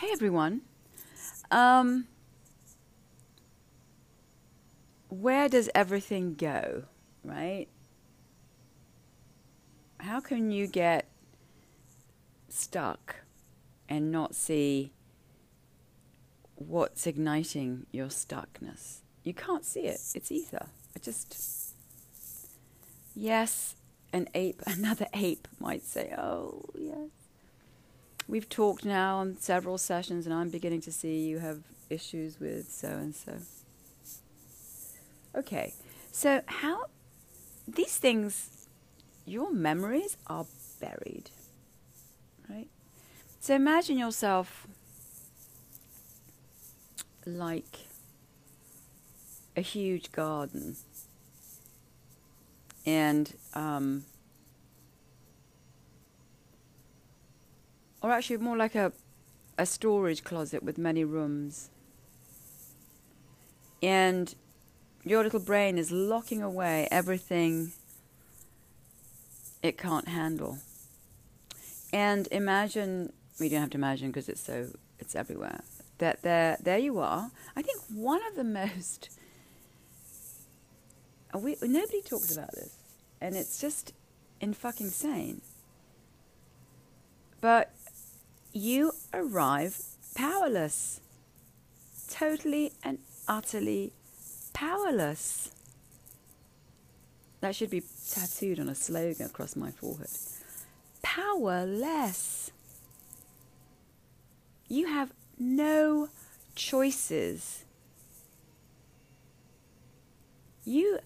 Hey everyone. Um, where does everything go, right? How can you get stuck and not see what's igniting your stuckness? You can't see it. It's ether. I just. Yes, an ape, another ape might say, oh, yes. We've talked now on several sessions, and I'm beginning to see you have issues with so and so. Okay, so how these things, your memories are buried, right? So imagine yourself like a huge garden, and um, or actually more like a a storage closet with many rooms. And your little brain is locking away everything it can't handle. And imagine, we don't have to imagine because it's so, it's everywhere. That there, there you are. I think one of the most, we, nobody talks about this, and it's just in fucking sane. But you arrive powerless. Totally and utterly powerless. That should be tattooed on a slogan across my forehead. Powerless. You have no choices. You,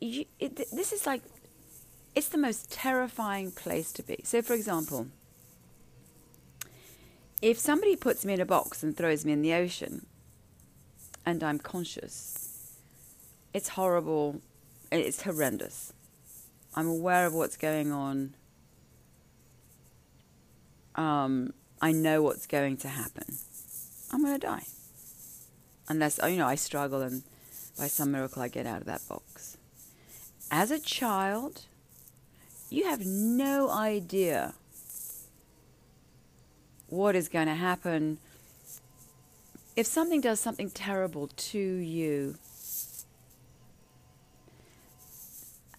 you it, this is like, it's the most terrifying place to be. So, for example, if somebody puts me in a box and throws me in the ocean and I'm conscious, it's horrible, it's horrendous. I'm aware of what's going on. Um, I know what's going to happen. I'm going to die. Unless, you know, I struggle and by some miracle I get out of that box. As a child, you have no idea what is going to happen if something does something terrible to you.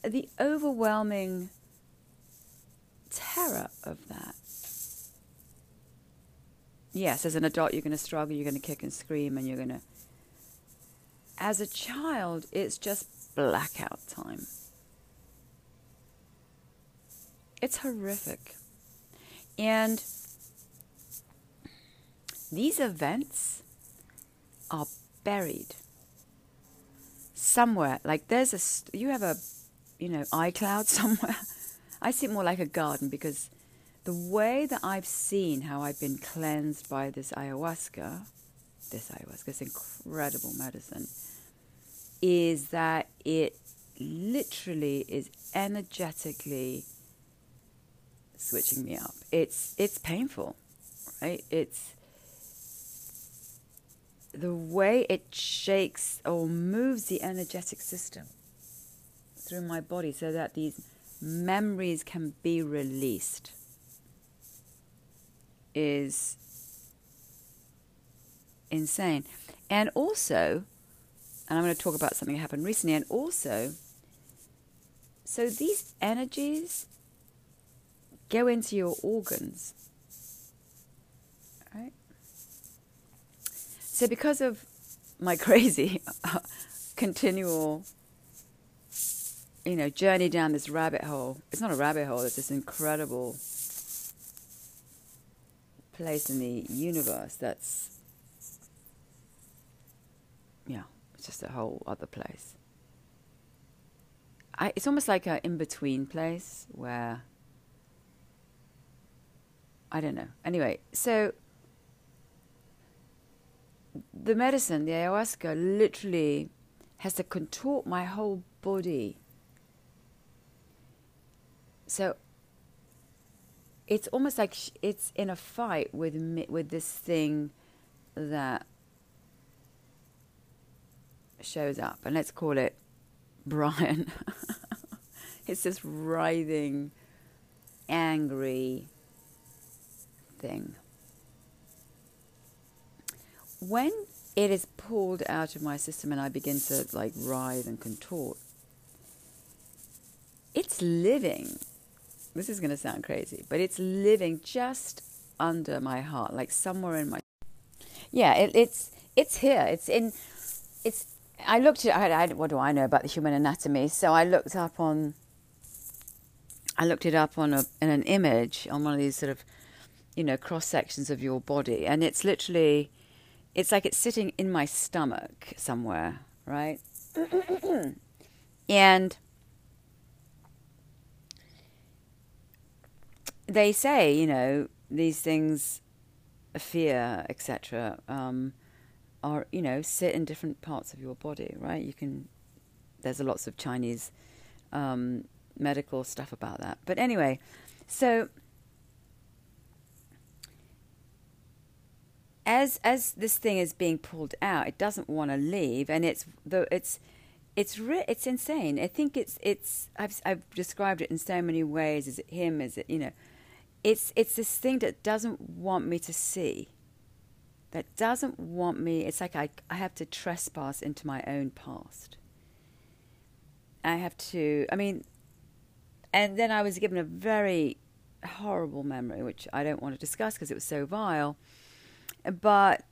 The overwhelming terror of that. Yes, as an adult, you're going to struggle, you're going to kick and scream, and you're going to. As a child, it's just blackout time. It's horrific. And these events are buried somewhere. Like there's a, you have a, you know, iCloud somewhere. I see it more like a garden because the way that I've seen how I've been cleansed by this ayahuasca, this ayahuasca, this incredible medicine, is that it literally is energetically switching me up. It's it's painful, right? It's the way it shakes or moves the energetic system through my body so that these memories can be released is insane. And also, and I'm going to talk about something that happened recently, and also, so these energies go into your organs So, because of my crazy continual, you know, journey down this rabbit hole, it's not a rabbit hole, it's this incredible place in the universe that's, yeah, it's just a whole other place. I, it's almost like an in between place where I don't know. Anyway, so the medicine, the ayahuasca, literally has to contort my whole body. So it's almost like it's in a fight with me, with this thing that shows up, and let's call it Brian. it's this writhing, angry thing. When it is pulled out of my system and I begin to like writhe and contort, it's living. This is going to sound crazy, but it's living just under my heart, like somewhere in my. Yeah, it, it's it's here. It's in. It's. I looked at. I, I, what do I know about the human anatomy? So I looked up on. I looked it up on a in an image on one of these sort of, you know, cross sections of your body, and it's literally it's like it's sitting in my stomach somewhere, right? and they say, you know, these things, fear, etc., um, are, you know, sit in different parts of your body, right? You can, there's lots of Chinese um, medical stuff about that. But anyway, so as as this thing is being pulled out, it doesn't want to leave, and it's the it's it's re- it's insane. I think it's it's I've I've described it in so many ways. Is it him? Is it you know? It's it's this thing that doesn't want me to see. That doesn't want me. It's like I I have to trespass into my own past. I have to. I mean, and then I was given a very horrible memory, which I don't want to discuss because it was so vile but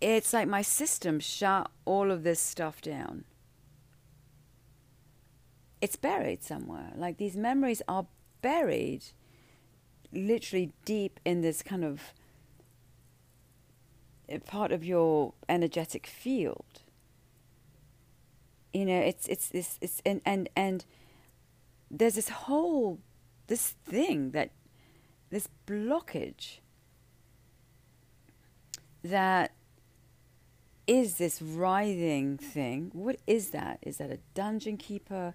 it's like my system shut all of this stuff down. It's buried somewhere. Like these memories are buried literally deep in this kind of uh, part of your energetic field. You know, it's it's this it's and and and there's this whole this thing that this blockage that is this writhing thing. What is that? Is that a dungeon keeper?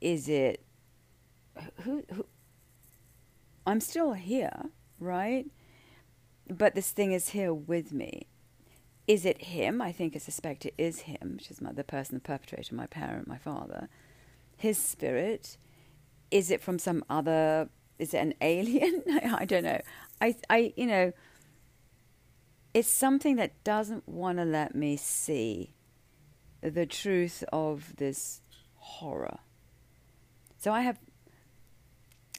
Is it who who I'm still here, right? But this thing is here with me. Is it him? I think I suspect it is him, which is my, the person, the perpetrator, my parent, my father. His spirit. Is it from some other? Is it an alien? I, I don't know. I, I, you know, it's something that doesn't want to let me see the truth of this horror. So I have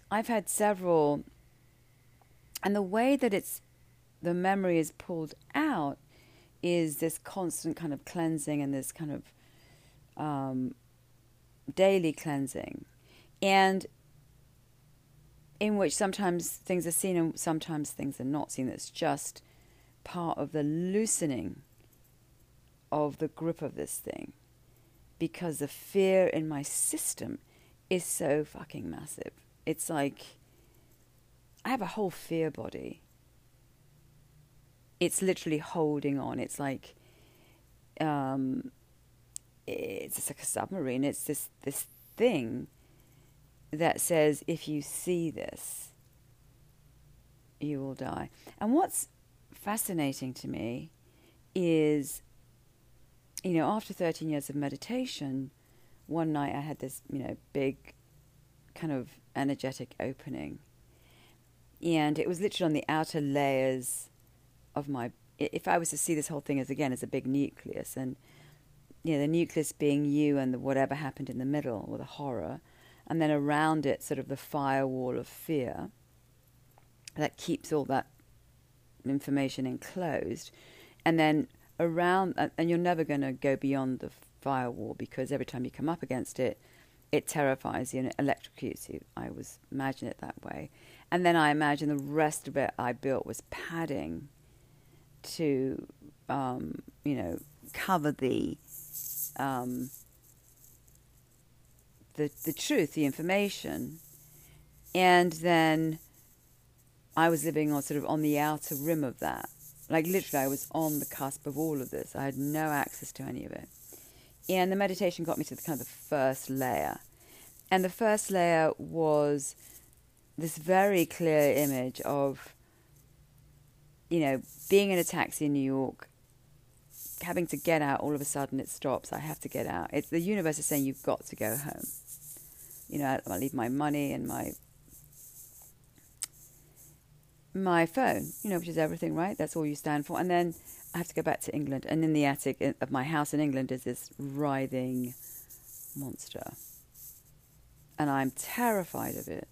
I've had several and the way that it's the memory is pulled out is this constant kind of cleansing and this kind of um, daily cleansing and in which sometimes things are seen and sometimes things are not seen it's just part of the loosening of the grip of this thing because the fear in my system is so fucking massive. It's like I have a whole fear body. It's literally holding on. It's like um, it's like a submarine. It's this this thing that says if you see this, you will die. And what's fascinating to me is, you know, after 13 years of meditation, one night I had this, you know, big kind of energetic opening. And it was literally on the outer layers of my. If I was to see this whole thing as again as a big nucleus, and you know, the nucleus being you and the whatever happened in the middle, or the horror, and then around it, sort of the firewall of fear that keeps all that information enclosed, and then around, and you're never going to go beyond the firewall because every time you come up against it, it terrifies you and it electrocutes you. I was imagine it that way, and then I imagine the rest of it I built was padding to, um, you know, cover the. Um, the the truth, the information, and then I was living on sort of on the outer rim of that. Like literally, I was on the cusp of all of this. I had no access to any of it. And the meditation got me to the kind of the first layer. And the first layer was this very clear image of, you know, being in a taxi in New York, having to get out. All of a sudden, it stops. I have to get out. It's the universe is saying you've got to go home. You know, I, I leave my money and my my phone, you know, which is everything, right? That's all you stand for. And then I have to go back to England. And in the attic uh, of my house in England is this writhing monster. And I'm terrified of it.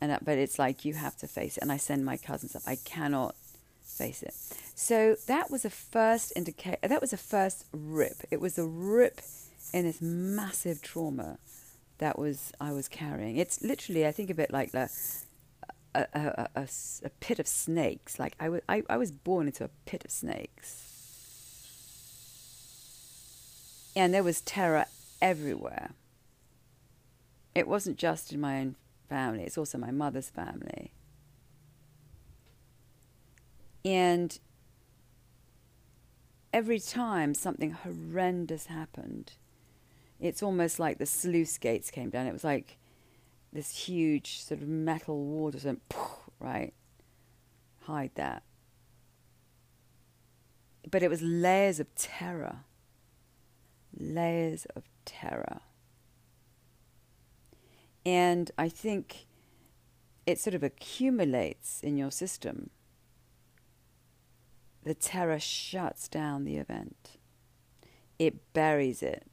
And but it's like you have to face it. And I send my cousins up. I cannot face it. So that was a first indicator. That was a first rip. It was a rip in this massive trauma that was I was carrying. It's literally I think of it like the a, a, a, pit of snakes. Like I, w- I, I was born into a pit of snakes. And there was terror everywhere. It wasn't just in my own family, it's also my mother's family. And every time something horrendous happened, it's almost like the sluice gates came down. It was like this huge sort of metal wall went, right? Hide that. But it was layers of terror. Layers of terror. And I think it sort of accumulates in your system. The terror shuts down the event, it buries it.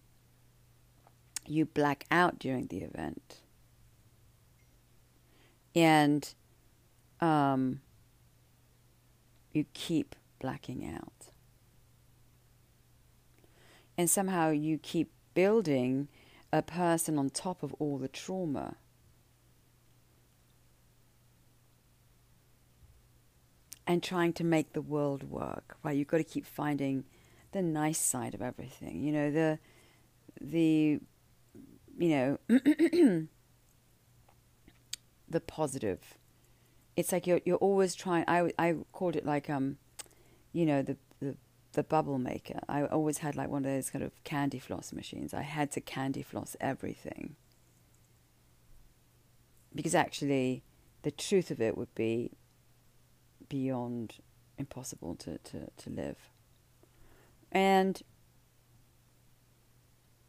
You black out during the event and um, you keep blacking out. And somehow you keep building a person on top of all the trauma. And trying to make the world work, right? You've got to keep finding the nice side of everything. You know, the the you know the positive. It's like you're you're always trying. I I called it like um, you know the the the bubble maker. I always had like one of those kind of candy floss machines. I had to candy floss everything because actually, the truth of it would be beyond impossible to to to live. And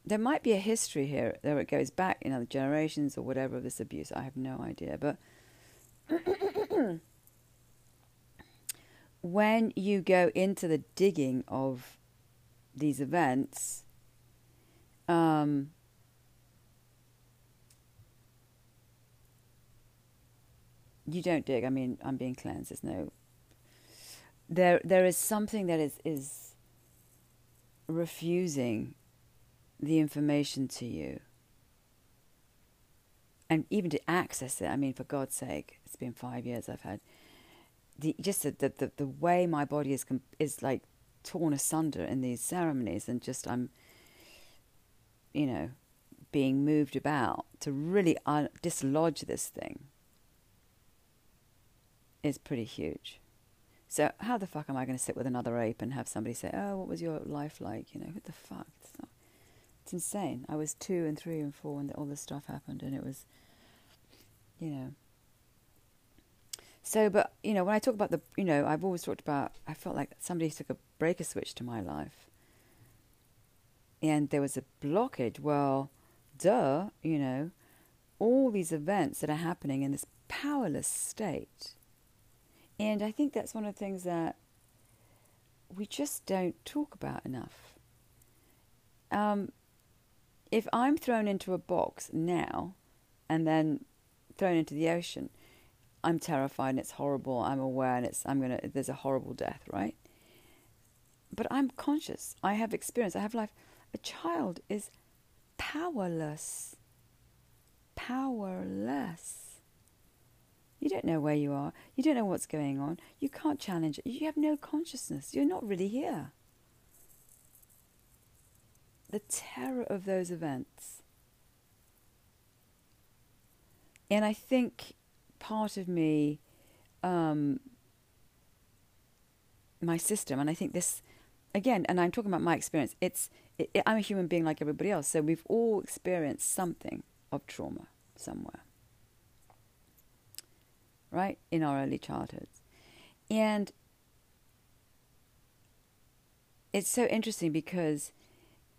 there might be a history here, there it goes back in other generations or whatever of this abuse. I have no idea. But when you go into the digging of these events, um, you don't dig. I mean, I'm being cleansed. There's no. There, there is something that is is refusing the information to you and even to access it. I mean, for God's sake, it's been five years I've had the just the the, the, way my body is is like torn asunder in these ceremonies, and just I'm, you know, being moved about to really un- dislodge this thing is pretty huge. So how the fuck am I going to sit with another ape and have somebody say, "Oh, what was your life like?" You know, what the fuck? It's insane. I was two and three and four when all this stuff happened, and it was, you know. So, but you know, when I talk about the, you know, I've always talked about. I felt like somebody took a breaker switch to my life, and there was a blockage. Well, duh, you know, all these events that are happening in this powerless state, and I think that's one of the things that we just don't talk about enough. Um, if I'm thrown into a box now and then thrown into the ocean, I'm terrified and it's horrible. I'm aware and it's I'm gonna there's a horrible death, right? But I'm conscious. I have experience. I have life. A child is powerless. Powerless. You don't know where you are. You don't know what's going on. You can't challenge it. You have no consciousness. You're not really here the terror of those events. And I think part of me, um, my system, and I think this, again, and I'm talking about my experience, it's, it, it, I'm a human being like everybody else, so we've all experienced something of trauma somewhere, right, in our early childhoods. And it's so interesting because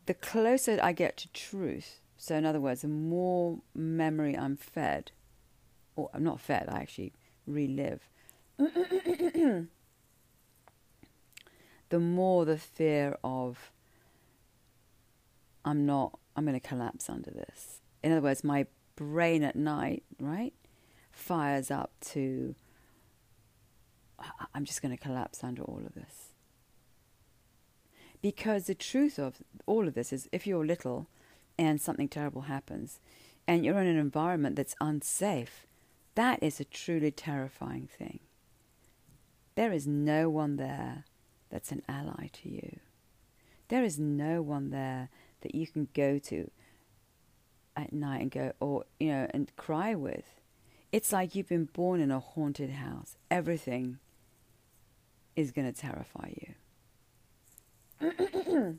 the closer I get to truth, so in other words, the more memory I'm fed, or I'm not fed, I actually relive, the more the fear of I'm not, I'm going to collapse under this. In other words, my brain at night, right, fires up to I'm just going to collapse under all of this. Because the truth of all of this is if you're little and something terrible happens and you're in an environment that's unsafe, that is a truly terrifying thing. There is no one there that's an ally to you. There is no one there that you can go to at night and go, or, you know, and cry with. It's like you've been born in a haunted house. Everything is going to terrify you.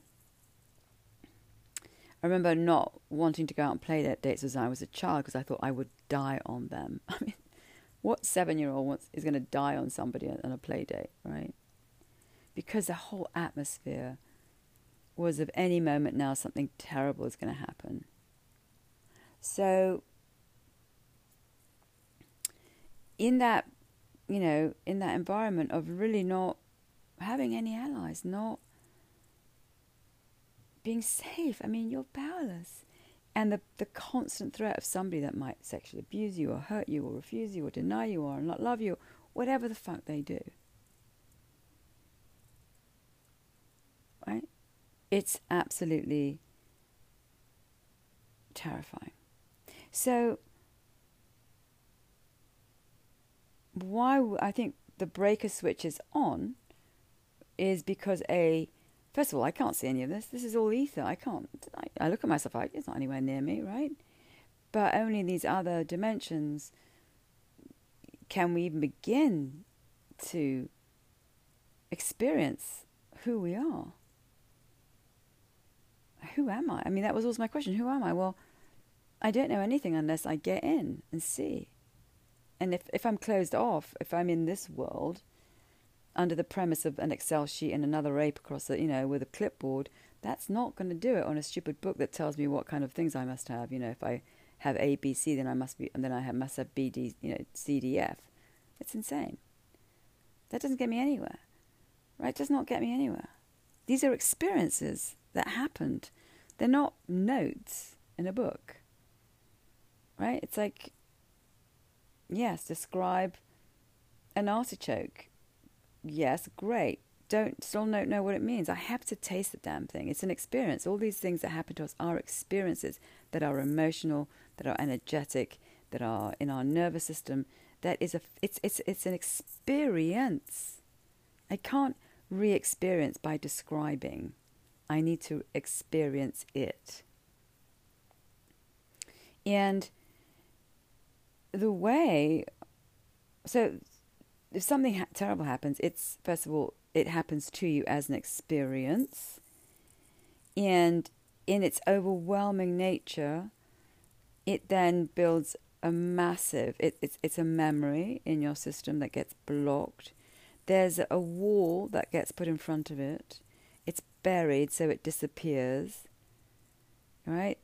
I remember not wanting to go out and play that dates as I was a child because I thought I would die on them. I mean, what seven year old wants is going to die on somebody on a play date, right? Because the whole atmosphere was of any moment now something terrible is going to happen. So, in that, you know, in that environment of really not having any allies, not being safe, I mean, you're powerless. And the, the constant threat of somebody that might sexually abuse you or hurt you or refuse you or deny you or not love you, whatever the fuck they do. Right? It's absolutely terrifying. So, why I think the breaker switch is on is because a first of all I can't see any of this. This is all ether. I can't. I, I look at myself. I, it's not anywhere near me, right? But only in these other dimensions can we even begin to experience who we are. Who am I? I mean, that was always my question. Who am I? Well, I don't know anything unless I get in and see. And if, if I'm closed off, if I'm in this world, under the premise of an Excel sheet and another ape across it, you know, with a clipboard, that's not going to do it on a stupid book that tells me what kind of things I must have. You know, if I have A, B, C, then I must be, and then I have, must have B, D, you know, C, D, F. It's insane. That doesn't get me anywhere, right? It does not get me anywhere. These are experiences that happened. They're not notes in a book right? It's like, yes, describe an artichoke. Yes, great. Don't still don't know what it means. I have to taste the damn thing. It's an experience. All these things that happen to us are experiences that are emotional, that are energetic, that are in our nervous system. That is a it's it's it's an experience. I can't re-experience by describing. I need to experience it. And the way, so if something ha- terrible happens, it's first of all, it happens to you as an experience. And in its overwhelming nature, it then builds a massive, it, it's, it's a memory in your system that gets blocked. There's a wall that gets put in front of it. It's buried so it disappears. Right?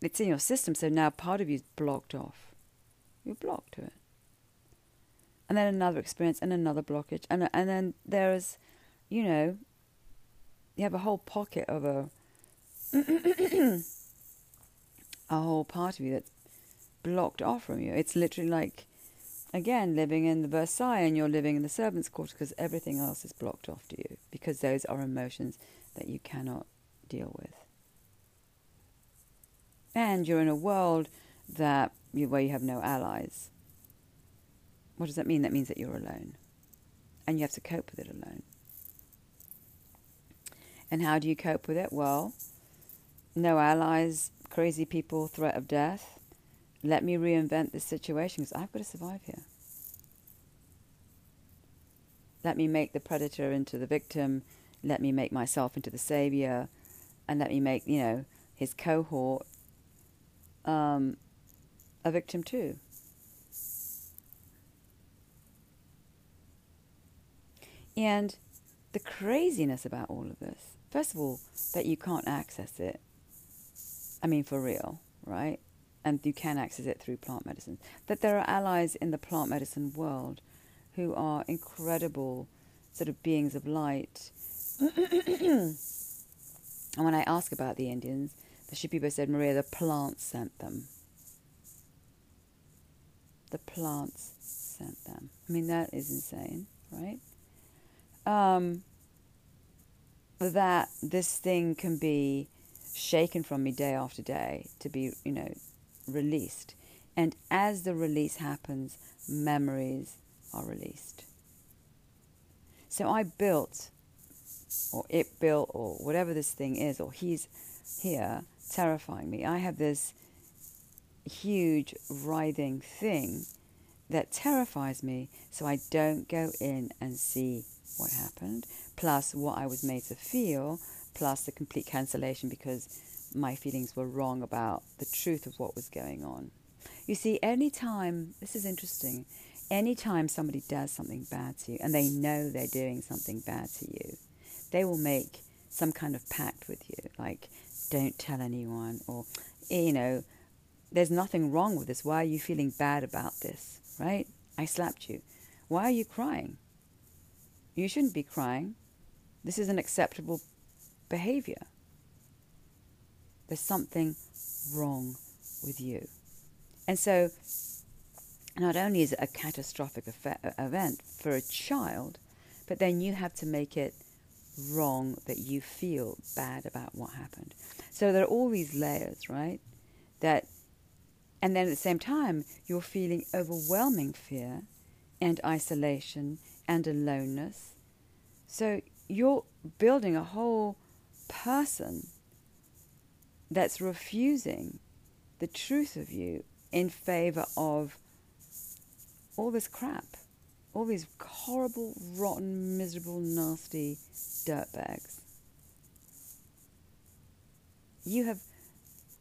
It's in your system, so now part of you is blocked off you're blocked to it. And then another experience and another blockage. And, and then there's, you know, you have a whole pocket of a, a whole part of you that's blocked off from you. It's literally like, again, living in the Versailles and you're living in the servants' quarter because everything else is blocked off to you because those are emotions that you cannot deal with. And you're in a world that you, where you have no allies. What does that mean? That means that you're alone. And you have to cope with it alone. And how do you cope with it? Well, no allies, crazy people, threat of death. Let me reinvent this situation because I've got to survive here. Let me make the predator into the victim. Let me make myself into the savior. And let me make, you know, his cohort um, a victim too. And the craziness about all of this, first of all, that you can't access it. I mean, for real, right? And you can access it through plant medicine. That there are allies in the plant medicine world who are incredible sort of beings of light. and when I ask about the Indians, the Shipibo said, Maria, the plants sent them. The plants sent them. I mean, that is insane, right? Um, that this thing can be shaken from me day after day to be, you know, released. And as the release happens, memories are released. So I built, or it built, or whatever this thing is, or he's here terrifying me. I have this huge writhing thing that terrifies me, so I don't go in and see what happened, plus what I was made to feel, plus the complete cancellation because my feelings were wrong about the truth of what was going on. You see, any time, this is interesting, any time somebody does something bad to you and they know they're doing something bad to you, they will make some kind of pact with you, like, don't tell anyone, or, you know, there's nothing wrong with this. Why are you feeling bad about this, right? I slapped you. Why are you crying? You shouldn't be crying. This is an acceptable behavior. There's something wrong with you. And so, not only is it a catastrophic event for a child, but then you have to make it wrong that you feel bad about what happened. So there are all these layers, right? That, and then at the same time, you're feeling overwhelming fear and isolation and aloneness. So you're building a whole person that's refusing the truth of you in favor of all this crap, all these horrible, rotten, miserable, nasty dirtbags. You have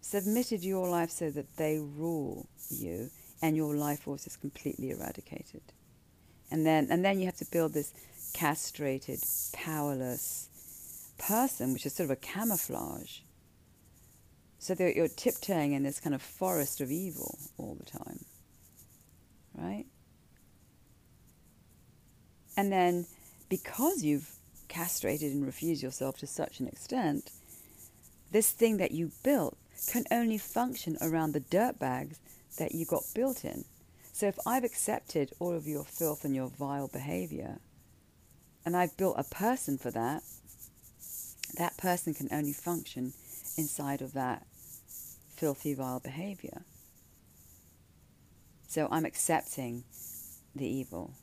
submitted your life so that they rule you and your life force is completely eradicated. And then, and then you have to build this castrated, powerless person, which is sort of a camouflage so that you're tiptoeing in this kind of forest of evil all the time. Right? And then because you've castrated and refused yourself to such an extent, this thing that you built can only function around the dirt bags that you got built in. So if I've accepted all of your filth and your vile behavior, and I've built a person for that, that person can only function inside of that filthy, vile behavior. So I'm accepting the evil.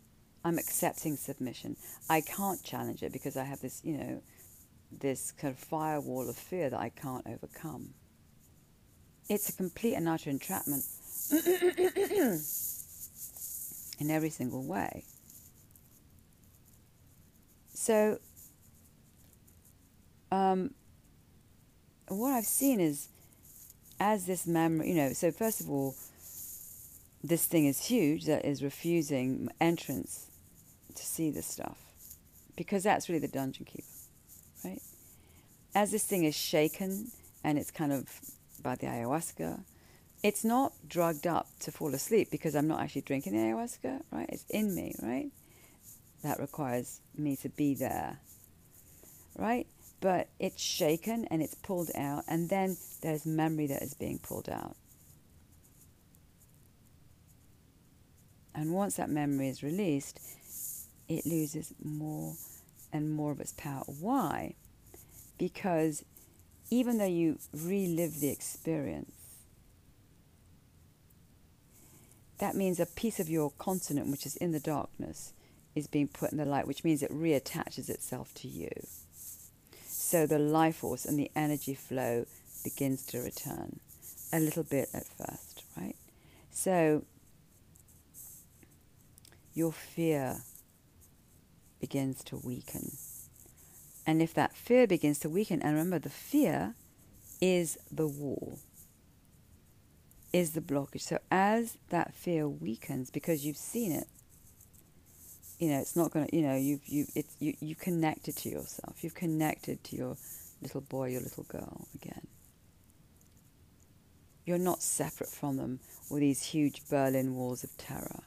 I'm accepting submission. I can't challenge it because I have this, you know, this kind of firewall of fear that I can't overcome. It's a complete and utter entrapment in every single way. So, um, what I've seen is as this memory, you know, so first of all, this thing is huge that is refusing entrance to see this stuff because that's really the dungeon keeper, right? As this thing is shaken and it's kind of by the ayahuasca, it's not drugged up to fall asleep because I'm not actually drinking the ayahuasca, right? It's in me, right? That requires me to be there, right? but it's shaken and it's pulled out, and then there's memory that is being pulled out. And once that memory is released, it loses more and more of its power. Why? Because even though you relive the experience, that means a piece of your continent, which is in the darkness, is being put in the light, which means it reattaches itself to you. So the life force and the energy flow begins to return a little bit at first, right? So your fear begins to weaken. And if that fear begins to weaken, and remember, the fear is the wall, is the blockage. So as that fear weakens, because you've seen it you know, it's not going to, you know, you've, you, it's, you, you connected to yourself. You've connected to your little boy, your little girl again. You're not separate from them with these huge Berlin walls of terror.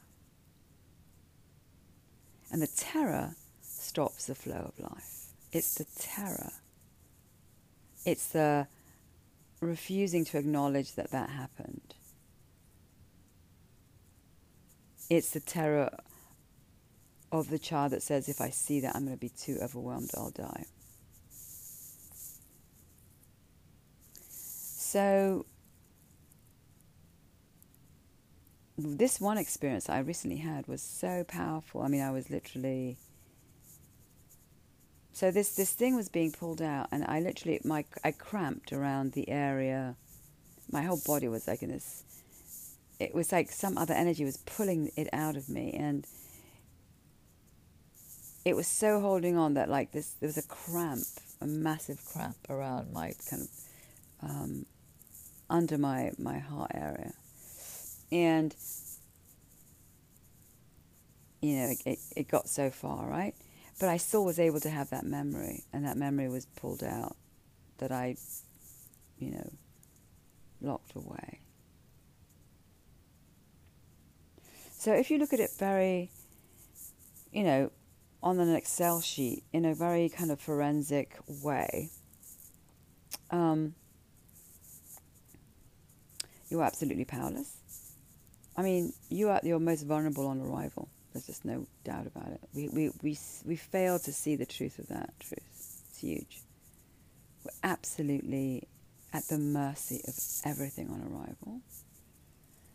And the terror stops the flow of life. It's the terror. It's the refusing to acknowledge that that happened. It's the terror of the child that says, if I see that, I'm going to be too overwhelmed, I'll die. So, this one experience I recently had was so powerful. I mean, I was literally. So this this thing was being pulled out, and I literally my I cramped around the area. My whole body was like in this. It was like some other energy was pulling it out of me, and it was so holding on that like this there was a cramp, a massive cramp around my kind of um, under my, my heart area. And, you know, it, it got so far, right? But I still was able to have that memory, and that memory was pulled out that I, you know, locked away. So if you look at it very, you know, on an Excel sheet in a very kind of forensic way, um, you're absolutely powerless. I mean, you are your most vulnerable on arrival. There's just no doubt about it. We, we, we, we fail to see the truth of that truth. It's huge. We're absolutely at the mercy of everything on arrival.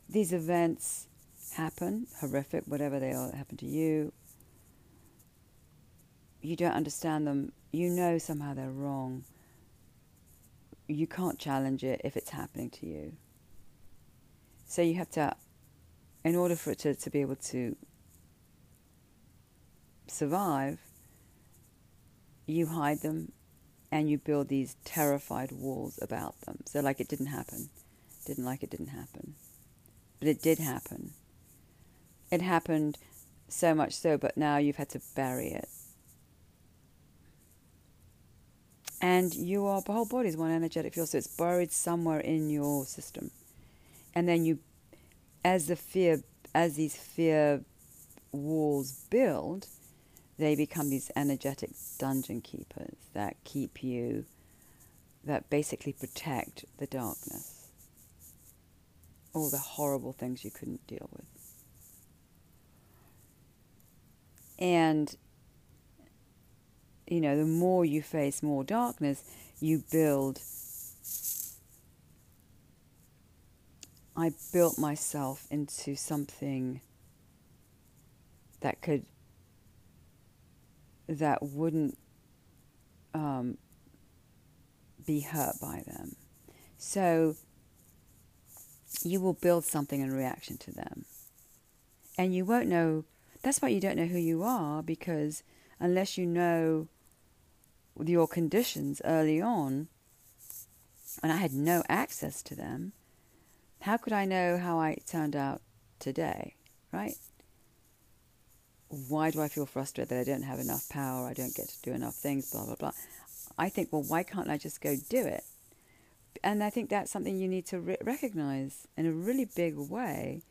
These events happen, horrific, whatever they are, happen to you. You don't understand them. You know somehow they're wrong. You can't challenge it if it's happening to you. So you have to, in order for it to, to be able to survive, you hide them and you build these terrified walls about them. So, like it didn't happen. Didn't like it didn't happen. But it did happen. It happened so much so, but now you've had to bury it. And you are, the whole body is one energetic field, so it's buried somewhere in your system. And then you as the fear as these fear walls build they become these energetic dungeon keepers that keep you that basically protect the darkness. All the horrible things you couldn't deal with and you know the more you face more darkness you build I built myself into something that could that wouldn't um, be hurt by them. So you will build something in reaction to them. And you won't know, that's why you don't know who you are, because unless you know your conditions early on, and I had no access to them, how could I know how I turned out today, right? Why do I feel frustrated that I don't have enough power, I don't get to do enough things, blah, blah, blah? I think, well, why can't I just go do it? And I think that's something you need to re- recognize in a really big way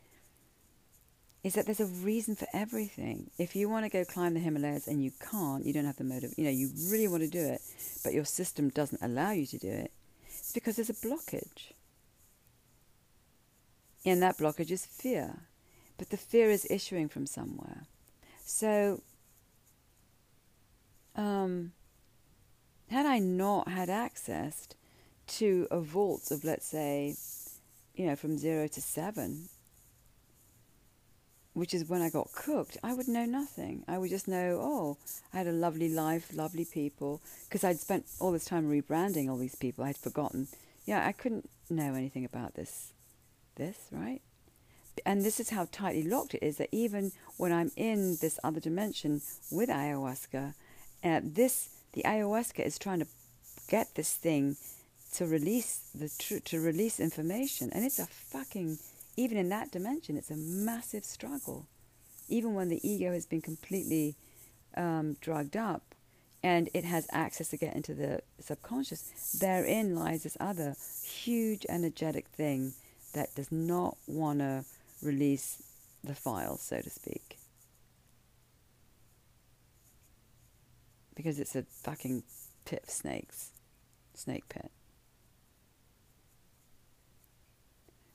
is that there's a reason for everything. If you want to go climb the Himalayas and you can't, you don't have the motive, you know, you really want to do it, but your system doesn't allow you to do it, it's because there's a blockage. And that blockage is fear. But the fear is issuing from somewhere. So, um, had I not had access to a vault of, let's say, you know, from zero to seven, which is when I got cooked, I would know nothing. I would just know, oh, I had a lovely life, lovely people, because I'd spent all this time rebranding all these people. I'd forgotten. Yeah, I couldn't know anything about this this, right? And this is how tightly locked it is that even when I'm in this other dimension with ayahuasca, uh, this the ayahuasca is trying to get this thing to release the tr- to release information, and it's a fucking even in that dimension, it's a massive struggle. Even when the ego has been completely um, drugged up, and it has access to get into the subconscious, therein lies this other huge energetic thing that does not want to release the file, so to speak. because it's a fucking pit of snakes, snake pit.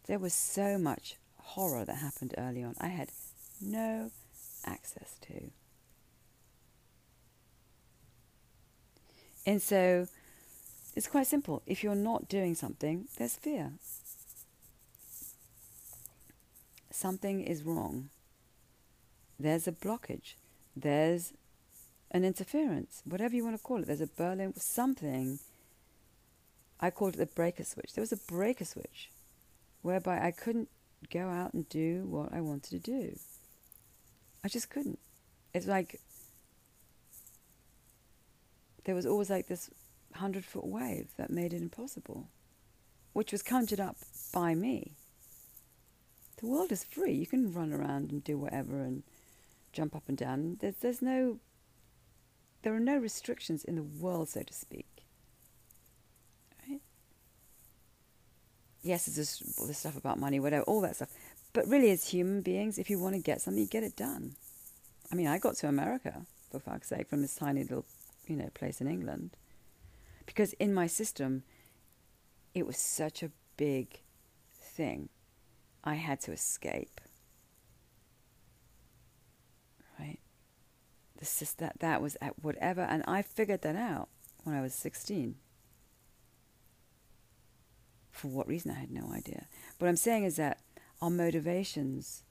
There was so much horror that happened early on. I had no access to. And so it's quite simple. If you're not doing something, there's fear. Something is wrong. There's a blockage. There's an interference, whatever you want to call it. There's a Berlin, something. I called it the breaker switch. There was a breaker switch whereby I couldn't go out and do what I wanted to do. I just couldn't. It's like there was always like this hundred foot wave that made it impossible, which was conjured up by me. The world is free. You can run around and do whatever and jump up and down. There's, there's no, there are no restrictions in the world, so to speak. Yes, there's this, all this stuff about money, whatever, all that stuff. But really, as human beings, if you want to get something, you get it done. I mean, I got to America, for fuck's sake, from this tiny little, you know, place in England. Because in my system, it was such a big thing. I had to escape. Right? The, that, that was at whatever, and I figured that out when I was 16. For what reason, I had no idea. What I'm saying is that our motivations,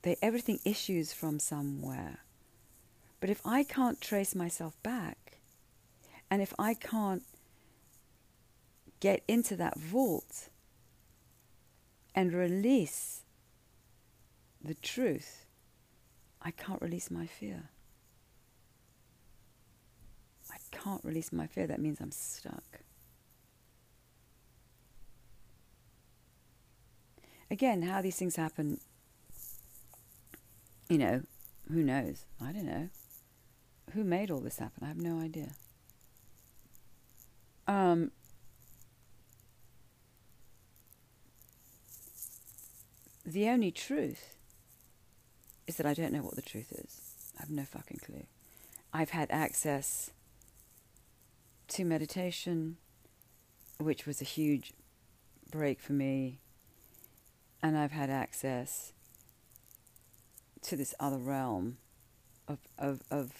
they everything issues from somewhere. But if I can't trace myself back, and if I can't get into that vault and release the truth, I can't release my fear. I can't release my fear. That means I'm stuck. Again, how these things happen, you know, who knows? I don't know. Who made all this happen? I have no idea. Um, the only truth is that I don't know what the truth is. I have no fucking clue. I've had access to meditation, which was a huge break for me and I've had access to this other realm of, of, of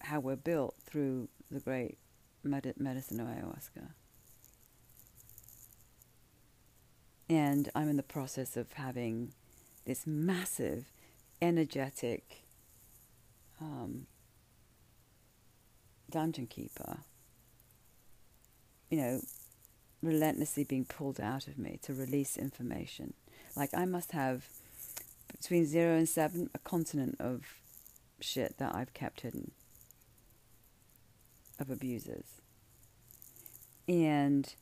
how we're built through the great med- medicine of ayahuasca. And I'm in the process of having this massive, energetic um, dungeon keeper, you know, relentlessly being pulled out of me to release information like I must have between zero and seven a continent of shit that I've kept hidden of abusers. And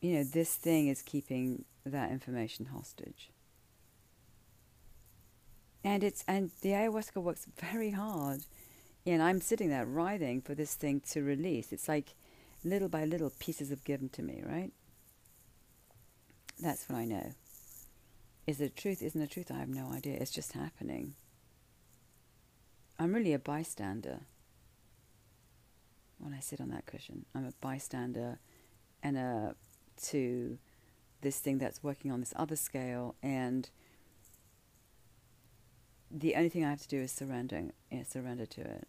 you know, this thing is keeping that information hostage. And it's and the ayahuasca works very hard. And I'm sitting there writhing for this thing to release. It's like little by little pieces of given to me, right? That's what I know. Is it a truth? Isn't it a truth? I have no idea. It's just happening. I'm really a bystander when I sit on that cushion. I'm a bystander and a to this thing that's working on this other scale and the only thing I have to do is surrender, yeah, surrender to it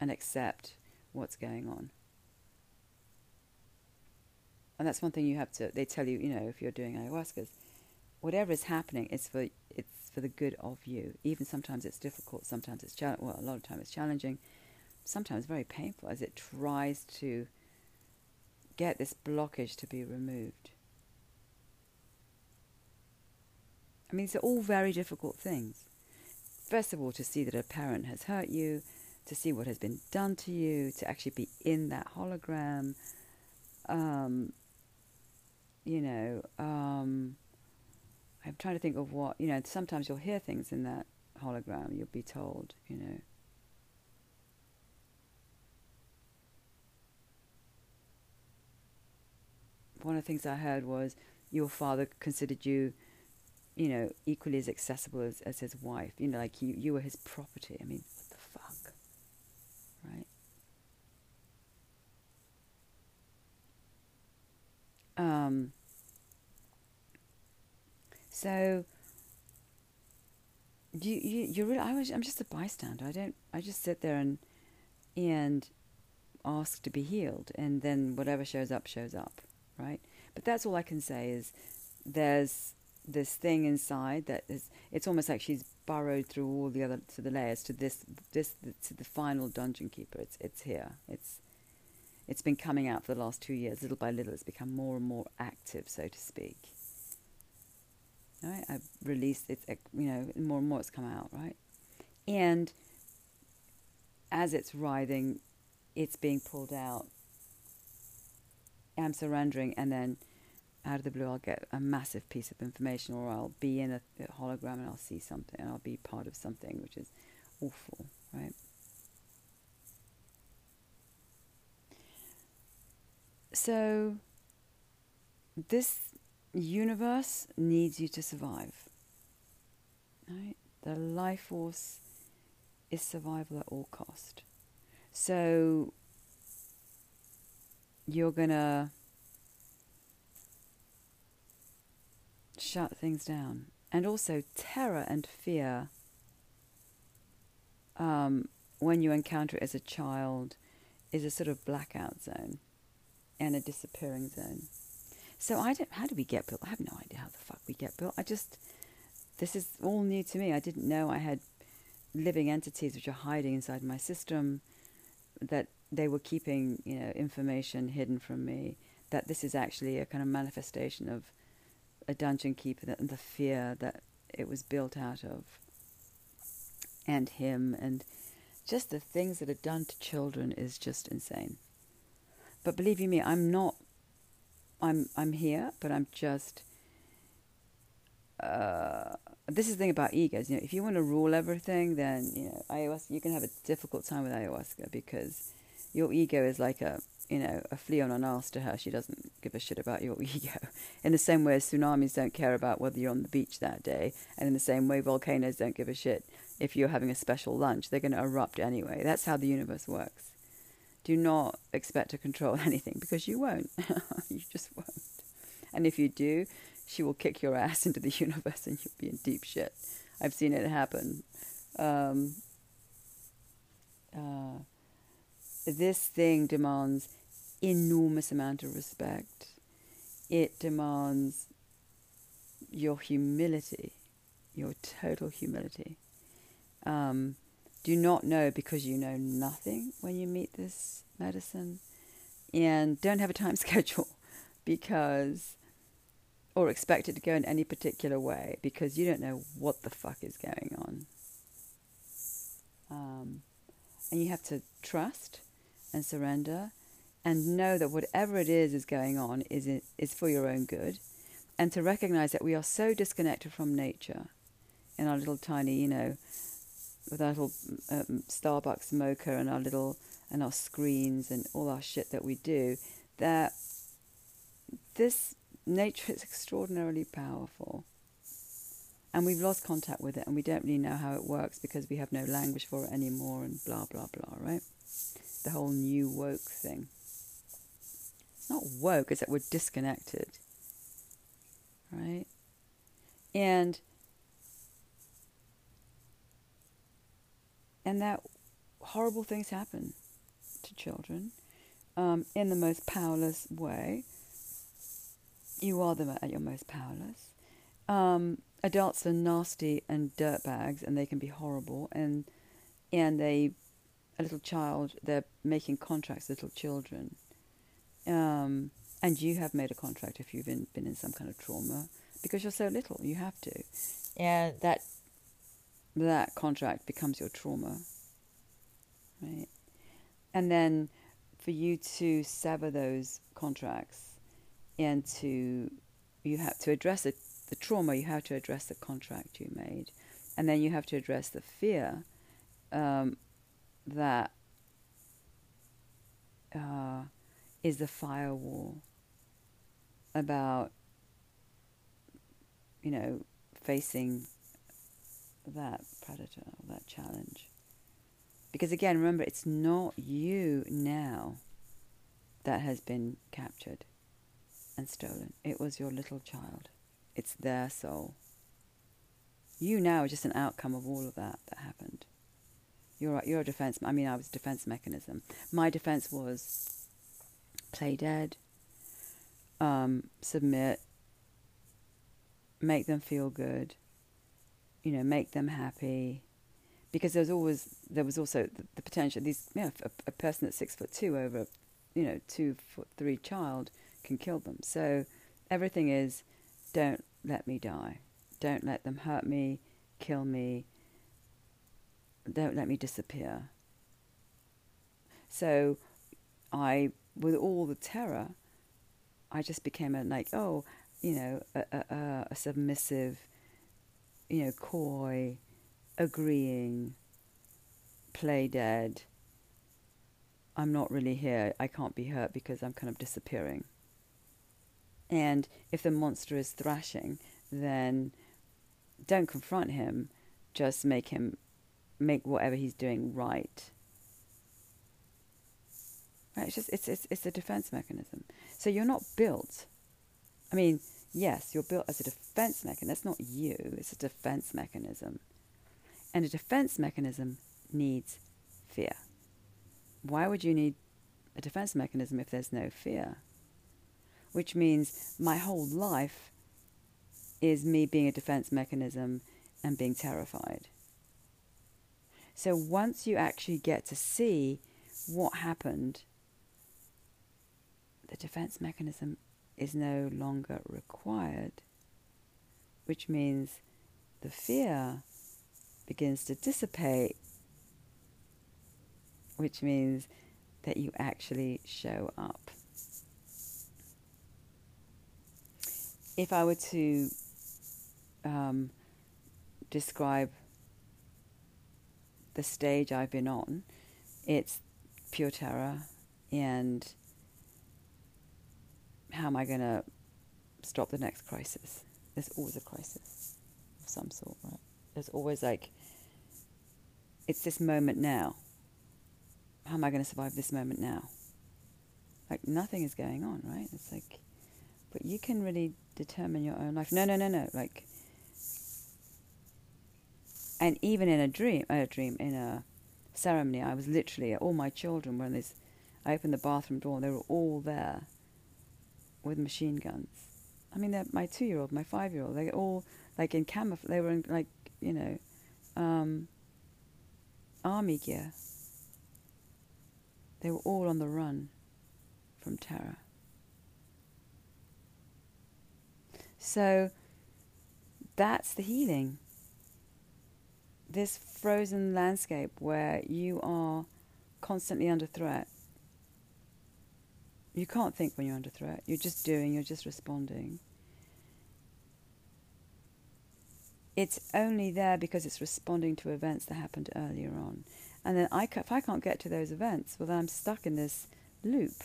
and accept what's going on and that's one thing you have to. They tell you, you know, if you're doing ayahuasca, whatever is happening, it's for it's for the good of you. Even sometimes it's difficult. Sometimes it's challenging. Well, a lot of time it's challenging. Sometimes very painful as it tries to get this blockage to be removed. I mean, these are all very difficult things. First of all, to see that a parent has hurt you, to see what has been done to you, to actually be in that hologram. Um, you know, um, I'm trying to think of what, you know, sometimes you'll hear things in that hologram, you'll be told, you know. One of the things I heard was your father considered you you know, equally as accessible as, as his wife. You know, like you, you were his property. I mean, what the fuck? Right? Um, so you you you really I was I'm just a bystander. I don't I just sit there and and ask to be healed and then whatever shows up shows up, right? But that's all I can say is there's this thing inside that is it's almost like she's burrowed through all the other to the layers to this this to the final dungeon keeper. It's it's here. It's it's been coming out for the last two years, little by little. It's become more and more active, so to speak. Right? I've released it, uh, you know, more and more it's come out, right? And as it's writhing, it's being pulled out. I'm surrendering, and then out of the blue, I'll get a massive piece of information, or I'll be in a, a hologram and I'll see something, and I'll be part of something, which is awful, right? So, this universe needs you to survive. Right? The life force is survival at all cost. So you're gonna shut things down, and also terror and fear. Um, when you encounter it as a child, is a sort of blackout zone and a disappearing zone. So I don't. How do we get built? I have no idea how the fuck we get built. I just. This is all new to me. I didn't know I had living entities which are hiding inside my system. That they were keeping, you know, information hidden from me. That this is actually a kind of manifestation of a dungeon keeper and the fear that it was built out of, and him, and just the things that are done to children is just insane. But believe you me, I'm not. I'm I'm here, but I'm just. Uh, this is the thing about egos. You know, if you want to rule everything, then you know ayahuasca. You can have a difficult time with ayahuasca because your ego is like a you know a flea on an arse to her. She doesn't give a shit about your ego. In the same way as tsunamis don't care about whether you're on the beach that day, and in the same way volcanoes don't give a shit if you're having a special lunch. They're going to erupt anyway. That's how the universe works do not expect to control anything because you won't. you just won't. And if you do, she will kick your ass into the universe and you'll be in deep shit. I've seen it happen. Um, uh, this thing demands enormous amount of respect. It demands your humility, your total humility. Um, do not know because you know nothing when you meet this medicine and don't have a time schedule because or expect it to go in any particular way because you don't know what the fuck is going on. Um, and you have to trust and surrender and know that whatever it is is going on is, it, is for your own good and to recognize that we are so disconnected from nature in our little tiny, you know, with our little um, Starbucks mocha and our little and our screens and all our shit that we do, that this nature is extraordinarily powerful. And we've lost contact with it and we don't really know how it works because we have no language for it anymore and blah, blah, blah, right? The whole new woke thing. It's not woke, it's that we're disconnected, right? And and that horrible things happen to children um, in the most powerless way. You are them at your most powerless. Um, adults are nasty and dirtbags, and they can be horrible. And and they, a little child, they're making contracts little children. Um, and you have made a contract if you've been, been in some kind of trauma because you're so little. You have to, and that that contract becomes your trauma. Right? And then for you to sever those contracts and to you have to address the trauma, you have to address the contract you made. And then you have to address the fear um, that uh, is the firewall about, you know, facing that predator, that challenge. Because again, remember, it's not you now that has been captured and stolen. It was your little child. It's their soul. You now are just an outcome of all of that that happened. You're, you're a defense. I mean, I was defense mechanism. My defense was play dead, um, submit, make them feel good, you know, make them happy. Because there's always there was also the, the potential. These, you know, a, a person that's six foot two over, you know, two foot three child can kill them. So everything is, don't let me die. Don't let them hurt me, kill me. Don't let me disappear. So I, with all the terror, I just became a like, oh, you know, a, a, a submissive, you know, coy, agreeing, play dead. I'm not really here. I can't be hurt because I'm kind of disappearing. And if the monster is thrashing, then don't confront him. Just make him make whatever he's doing right. Right? It's just it's it's it's a defense mechanism. So you're not built. I mean, yes, you're built as a defense mechanism. That's not you. It's a defense mechanism. And a defense mechanism needs fear. Why would you need a defense mechanism if there's no fear? Which means my whole life is me being a defense mechanism and being terrified. So once you actually get to see what happened, the defense mechanism is no longer required, which means the fear begins to dissipate, which means that you actually show up. If I were to um, describe the stage I've been on, it's pure terror and how am I going to stop the next crisis? There's always a crisis of some sort, right? There's always like, it's this moment now. How am I going to survive this moment now? Like nothing is going on, right? It's like, but you can really determine your own life. No, no, no, no. Like, and even in a dream, a dream in a ceremony, I was literally all my children were in this. I opened the bathroom door, and they were all there with machine guns. I mean, my two-year-old, my five-year-old. They all like in camouflage. They were in like you know, um, army gear. They were all on the run from terror. So that's the healing this frozen landscape where you are constantly under threat. You can't think when you're under threat. You're just doing, you're just responding. It's only there because it's responding to events that happened earlier on. And then I, if I can't get to those events, well, then I'm stuck in this loop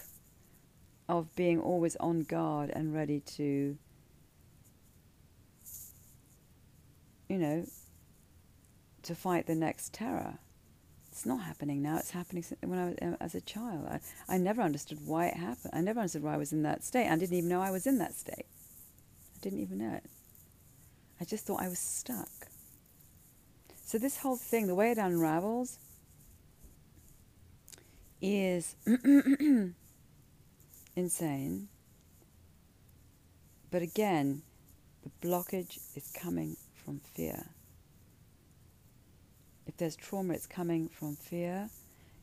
of being always on guard and ready to, you know, to fight the next terror. It's not happening now. It's happening when I was um, as a child. I, I never understood why it happened. I never understood why I was in that state. I didn't even know I was in that state. I didn't even know it. I just thought I was stuck. So this whole thing, the way it unravels, is insane. But again, the blockage is coming from fear. There's trauma, it's coming from fear.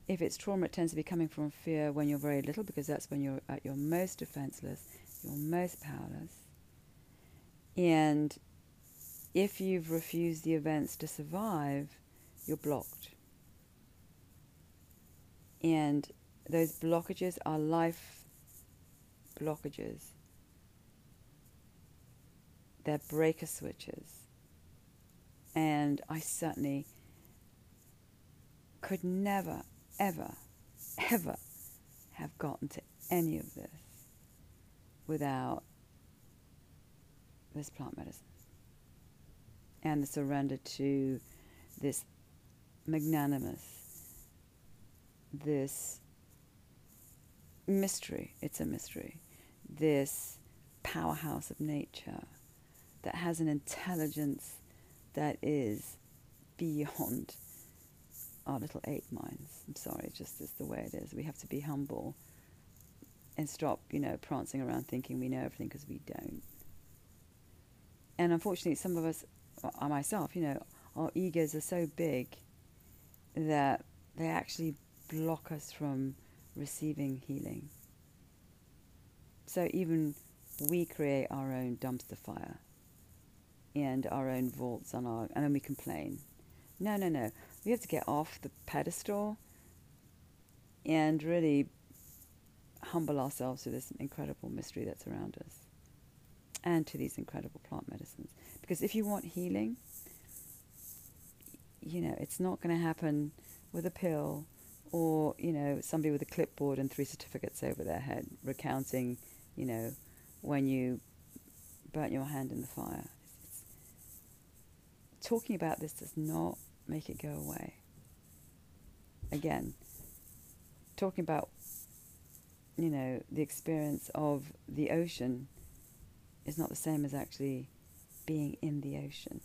If it's trauma, it tends to be coming from fear when you're very little, because that's when you're at your most defenseless, you're most powerless. And if you've refused the events to survive, you're blocked. And those blockages are life blockages. They're breaker switches. And I certainly could never, ever, ever have gotten to any of this without this plant medicine. and the surrender to this magnanimous, this mystery, it's a mystery, this powerhouse of nature that has an intelligence that is beyond our little ape minds. I'm sorry, it's just is the way it is. We have to be humble and stop, you know, prancing around thinking we know everything because we don't. And unfortunately, some of us, uh, I myself, you know, our egos are so big that they actually block us from receiving healing. So even we create our own dumpster fire and our own vaults on our, and then we complain. No, no, no. We have to get off the pedestal and really humble ourselves to this incredible mystery that's around us and to these incredible plant medicines. Because if you want healing, you know, it's not going to happen with a pill or, you know, somebody with a clipboard and three certificates over their head recounting, you know, when you burnt your hand in the fire. It's, talking about this does not make it go away. Again, talking about, you know, the experience of the ocean is not the same as actually being in the ocean.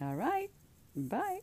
All right. Bye.